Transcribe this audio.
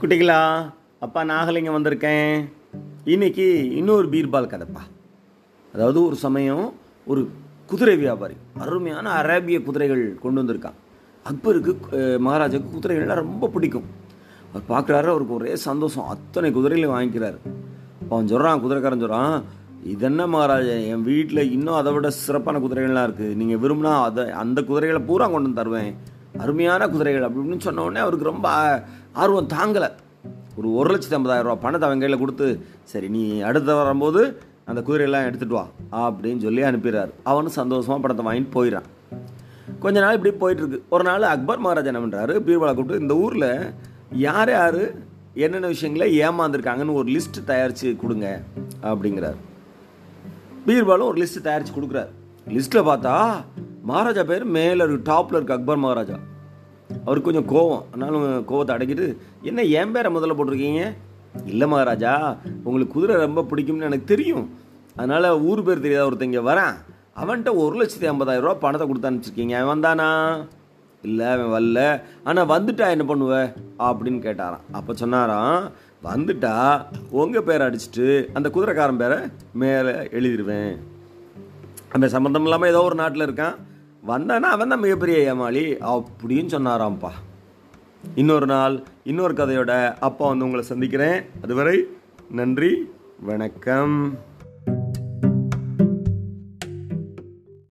குட்டிகளா அப்பா நாகலிங்கம் வந்திருக்கேன். இன்னைக்கு இன்னொரு பீர்பால் கதைப்பா. அதாவது ஒரு சமயம் ஒரு குதிரை வியாபாரி அருமையான அரேபிய குதிரைகள் கொண்டு வந்திருக்கான். அக்பருக்கு மகாராஜாவுக்கு குதிரைகள்லாம் ரொம்ப பிடிக்கும். அவர் பார்க்குறாரு அவருக்கு ஒரே சந்தோஷம். அத்தனை குதிரைகளையும் வாங்கிக்கிறாரு. அவன் சொல்கிறான் குதிரைக்காரன் சொல்கிறான் இதென்ன மகாராஜா என் வீட்டில் இன்னும் அதை விட சிறப்பான குதிரைகள்லாம் இருக்குது நீங்கள் விரும்பினா அதை அந்த குதிரைகளை பூரா கொண்டு வந்து தருவேன். அருமையான குதிரைகள் அப்படின்னு இப்படின்னு சொன்ன உடனே அவருக்கு ரொம்ப ஆர்வம் தாங்கலை. ஒரு ஒரு லட்சத்தி ஐம்பதாயிரம் ரூபா பணத்தை அவன் கையில் கொடுத்து சரி நீ அடுத்த வரும்போது அந்த குதிரையெல்லாம் எடுத்துட்டு வா அப்படின்னு சொல்லி அனுப்பிடுறாரு. அவனும் சந்தோஷமாக பணத்தை வாங்கிட்டு போயிடறான். கொஞ்ச நாள் இப்படி போயிட்டுருக்கு. ஒரு நாள் அக்பர் மகாராஜா என்ன பண்ணுறாரு பீர்பாலை கூப்பிட்டு இந்த ஊரில் யார் யார் என்னென்ன விஷயங்களை ஏமாந்துருக்காங்கன்னு ஒரு லிஸ்ட் தயாரித்து கொடுங்க அப்படிங்கிறார். பீர்பாலும் ஒரு லிஸ்ட்டு தயாரித்து கொடுக்குறாரு. லிஸ்ட்டில் பார்த்தா மகாராஜா பேர் மேலே இருக்கு டாப்பில் இருக்கு அக்பர் மகாராஜா. அவருக்கு கொஞ்சம் கோவம். ஆனாலும் கோவத்தை அடக்கிட்டு என்ன என் பேரை முதல்ல போட்டிருக்கீங்க? இல்லை மகாராஜா உங்களுக்கு குதிரை ரொம்ப பிடிக்கும்னு எனக்கு தெரியும். அதனால் ஊர் பேர் தெரியாத ஒருத்தங்க வரேன். அவன்கிட்ட ஒரு லட்சத்தி ஐம்பதாயிரம் ரூபா பணத்தை கொடுத்து அனுப்பிச்சிருக்கீங்க. அவன் வந்தானா? இல்லை அவன் வரல. ஆனால் வந்துட்டா என்ன பண்ணுவ? அப்படின்னு கேட்டாராம். அப்போ சொன்னாராம் வந்துட்டா உங்கள் பேரை அடிச்சிட்டு அந்த குதிரைக்காரன் பேரை மேலே எழுதிடுவேன் அந்த சம்மந்தம் இல்லாமல் ஏதோ ஒரு நாட்டில் இருக்கான். வந்தானா அவன் தான் மிகப்பெரிய ஏமாளி அப்படின்னு சொன்னாராம்ப்பா. இன்னொரு நாள் இன்னொரு கதையோட அப்பா வந்து உங்களை சந்திக்கிறேன். அதுவரை நன்றி வணக்கம்.